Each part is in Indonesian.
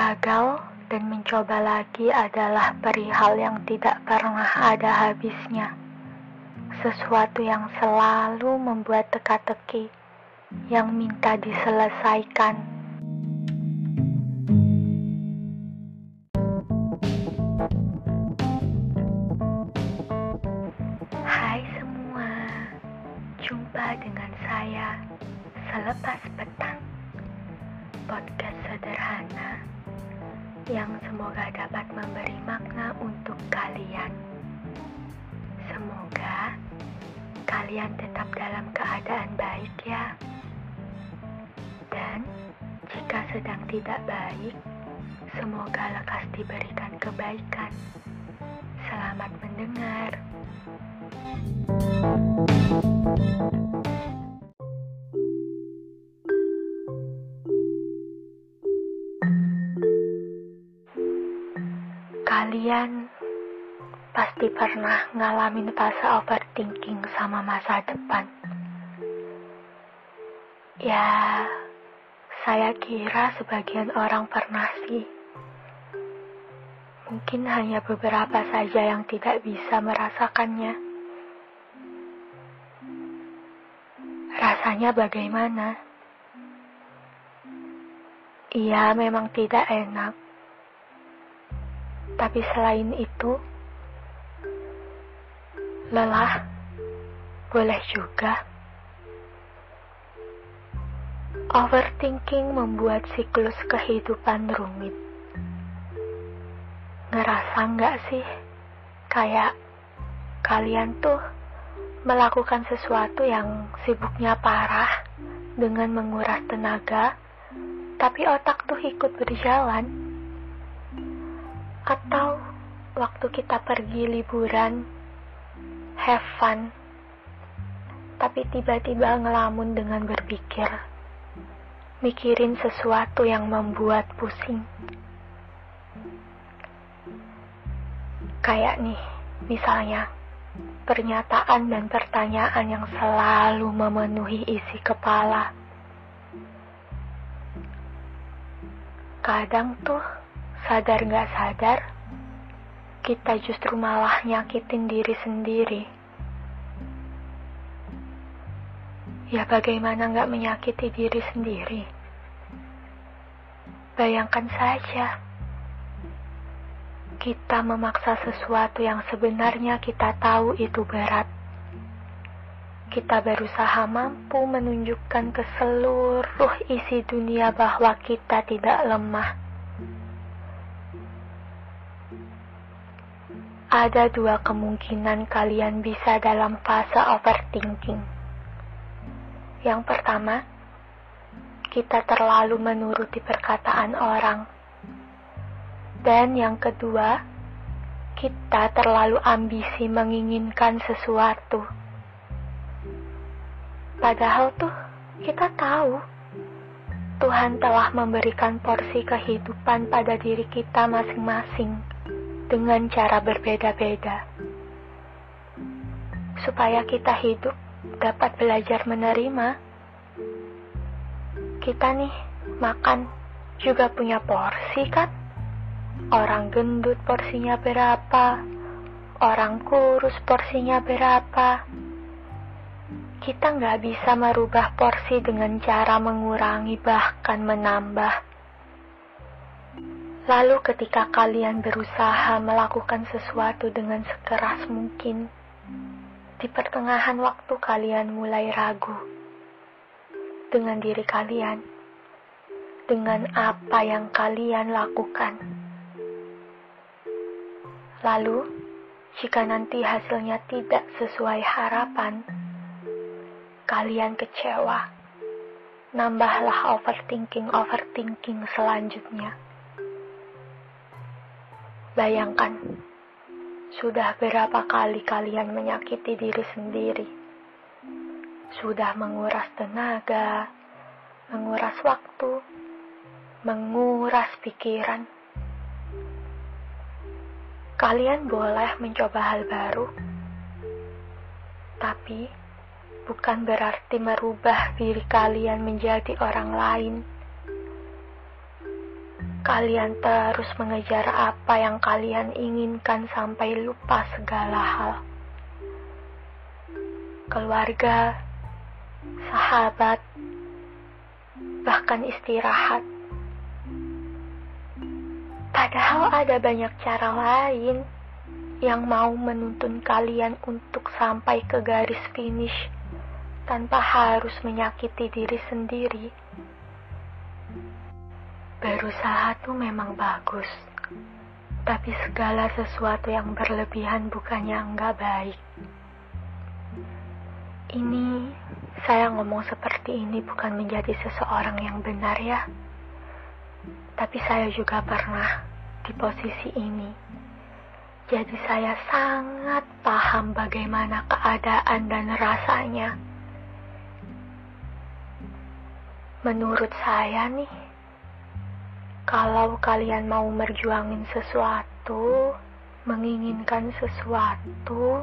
Gagal dan mencoba lagi adalah perihal yang tidak pernah ada habisnya. Sesuatu yang selalu membuat teka-teki, yang minta diselesaikan. Hai semua, jumpa dengan saya selepas petang. Podcast sederhana yang semoga dapat memberi makna untuk kalian. Semoga kalian tetap dalam keadaan baik ya. Dan jika sedang tidak baik, semoga lekas diberikan kebaikan. Selamat mendengar. Kalian pasti pernah ngalamin fase overthinking sama masa depan. Ya, saya kira sebagian orang pernah sih. Mungkin hanya beberapa saja yang tidak bisa merasakannya. Rasanya bagaimana? Iya, memang tidak enak. Tapi selain itu, lelah boleh juga. Overthinking membuat siklus kehidupan rumit. Ngerasa nggak sih kayak kalian tuh melakukan sesuatu yang sibuknya parah dengan menguras tenaga, tapi otak tuh ikut berjalan atau waktu kita pergi liburan, have fun, tapi tiba-tiba ngelamun dengan berpikir, mikirin sesuatu yang membuat pusing. Kayak nih, misalnya, pernyataan dan pertanyaan yang selalu memenuhi isi kepala. Kadang tuh sadar gak sadar, kita justru malah nyakitin diri sendiri. Ya bagaimana gak menyakiti diri sendiri? Bayangkan saja, kita memaksa sesuatu yang sebenarnya kita tahu itu berat. Kita berusaha mampu menunjukkan ke seluruh isi dunia bahwa kita tidak lemah Ada dua kemungkinan kalian bisa dalam fase overthinking. Yang pertama, kita terlalu menuruti perkataan orang. Dan yang kedua, kita terlalu ambisi menginginkan sesuatu. Padahal tuh kita tahu Tuhan telah memberikan porsi kehidupan pada diri kita masing-masing dengan cara berbeda-beda, supaya kita hidup dapat belajar menerima. Kita nih makan juga punya porsi kan? Orang gendut porsinya berapa? Orang kurus porsinya berapa? Kita nggak bisa merubah porsi dengan cara mengurangi bahkan menambah Lalu ketika kalian berusaha melakukan sesuatu dengan sekeras mungkin, di pertengahan waktu kalian mulai ragu dengan diri kalian, dengan apa yang kalian lakukan. Lalu, jika nanti hasilnya tidak sesuai harapan, kalian kecewa. Nambahlah overthinking-overthinking selanjutnya. Bayangkan, sudah berapa kali kalian menyakiti diri sendiri? Sudah menguras tenaga, menguras waktu, menguras pikiran. Kalian boleh mencoba hal baru, tapi bukan berarti merubah diri kalian menjadi orang lain kalian terus mengejar apa yang kalian inginkan sampai lupa segala hal. Keluarga, sahabat, bahkan istirahat. Padahal ada banyak cara lain yang mau menuntun kalian untuk sampai ke garis finish tanpa harus menyakiti diri sendiri. Berusaha tuh memang bagus, tapi segala sesuatu yang berlebihan bukannya enggak baik. Ini saya ngomong seperti ini bukan menjadi seseorang yang benar ya. Tapi saya juga pernah di posisi ini. Jadi saya sangat paham bagaimana keadaan dan rasanya. Menurut saya nih, kalau kalian mau merjuangin sesuatu, menginginkan sesuatu,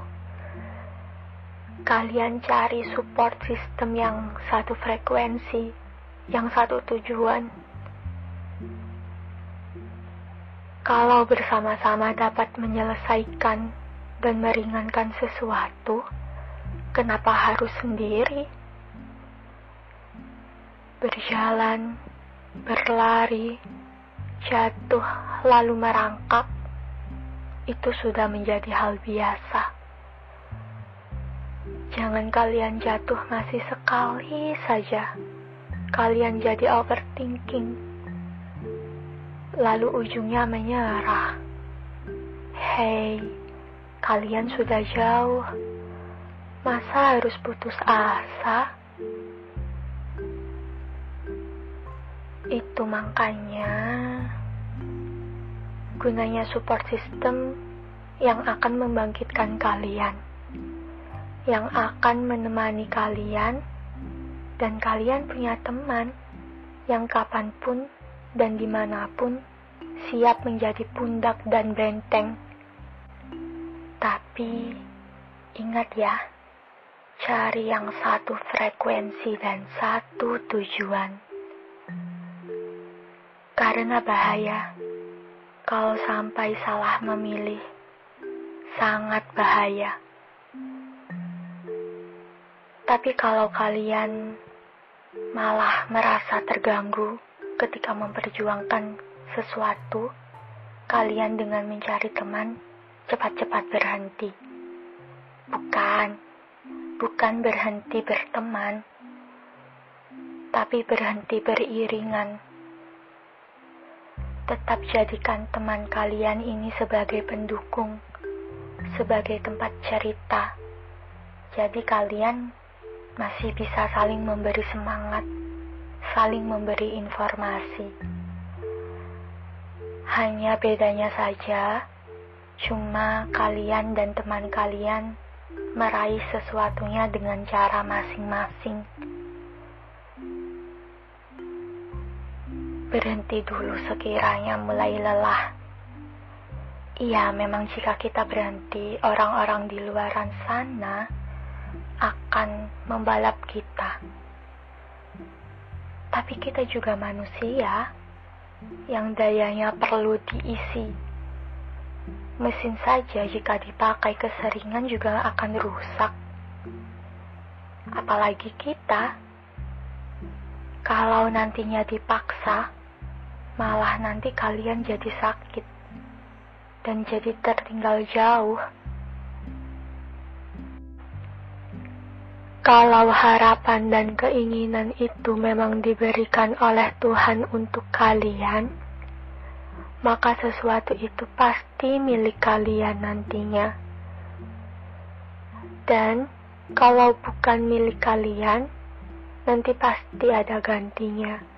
kalian cari support system yang satu frekuensi, yang satu tujuan. Kalau bersama-sama dapat menyelesaikan dan meringankan sesuatu, kenapa harus sendiri? Berjalan, berlari, jatuh lalu merangkak, itu sudah menjadi hal biasa. Jangan kalian jatuh masih sekali saja. Kalian jadi overthinking. Lalu ujungnya menyerah. Hei, kalian sudah jauh. Masa harus putus asa? Itu makanya gunanya support system yang akan membangkitkan kalian, yang akan menemani kalian, dan kalian punya teman yang kapan pun dan di mana pun siap menjadi pundak dan benteng. Tapi ingat ya, cari yang satu frekuensi dan satu tujuan. Karena bahaya kalau sampai salah memilih, sangat bahaya. Tapi kalau kalian malah merasa terganggu ketika memperjuangkan sesuatu, kalian dengan mencari teman cepat-cepat berhenti. Bukan, bukan berhenti berteman, tapi berhenti beriringan tetap jadikan teman kalian ini sebagai pendukung, sebagai tempat cerita. Jadi kalian masih bisa saling memberi semangat, saling memberi informasi. Hanya bedanya saja, cuma kalian dan teman kalian meraih sesuatunya dengan cara masing-masing. Berhenti dulu sekiranya mulai lelah. Iya, memang jika kita berhenti, orang-orang di luaran sana akan membalap kita. Tapi kita juga manusia yang dayanya perlu diisi. Mesin saja jika dipakai keseringan juga akan rusak. Apalagi kita, kalau nantinya dipaksa, malah nanti kalian jadi sakit dan jadi tertinggal jauh. Kalau harapan dan keinginan itu memang diberikan oleh Tuhan untuk kalian, maka sesuatu itu pasti milik kalian nantinya. Dan kalau bukan milik kalian, nanti pasti ada gantinya.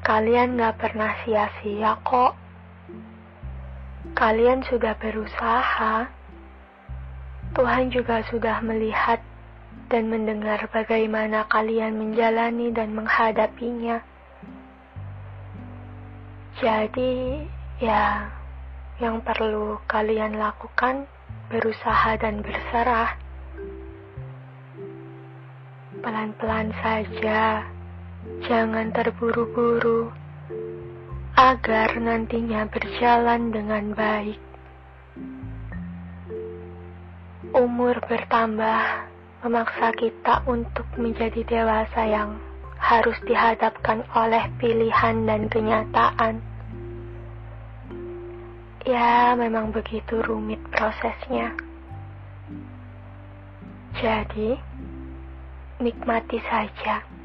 Kalian gak pernah sia-sia kok. Kalian sudah berusaha. Tuhan juga sudah melihat dan mendengar bagaimana kalian menjalani dan menghadapinya. Jadi, ya, yang perlu kalian lakukan berusaha dan berserah. Pelan-pelan saja Jangan terburu-buru. agar nantinya berjalan dengan baik. Umur bertambah memaksa kita untuk menjadi dewasa yang harus dihadapkan oleh pilihan dan kenyataan. Ya, memang begitu rumit prosesnya. Jadi, nikmati saja.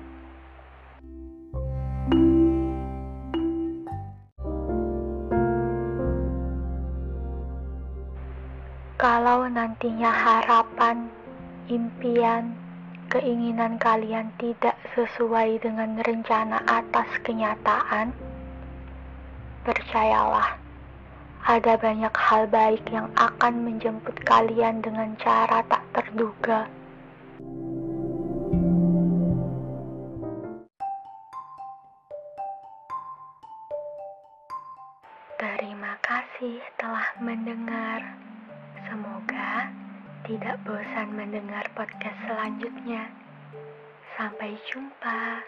Kalau nantinya harapan, impian, keinginan kalian tidak sesuai dengan rencana atas kenyataan, percayalah, ada banyak hal baik yang akan menjemput kalian dengan cara tak terduga. Terima kasih telah mendengar. Tidak bosan mendengar podcast selanjutnya. Sampai jumpa.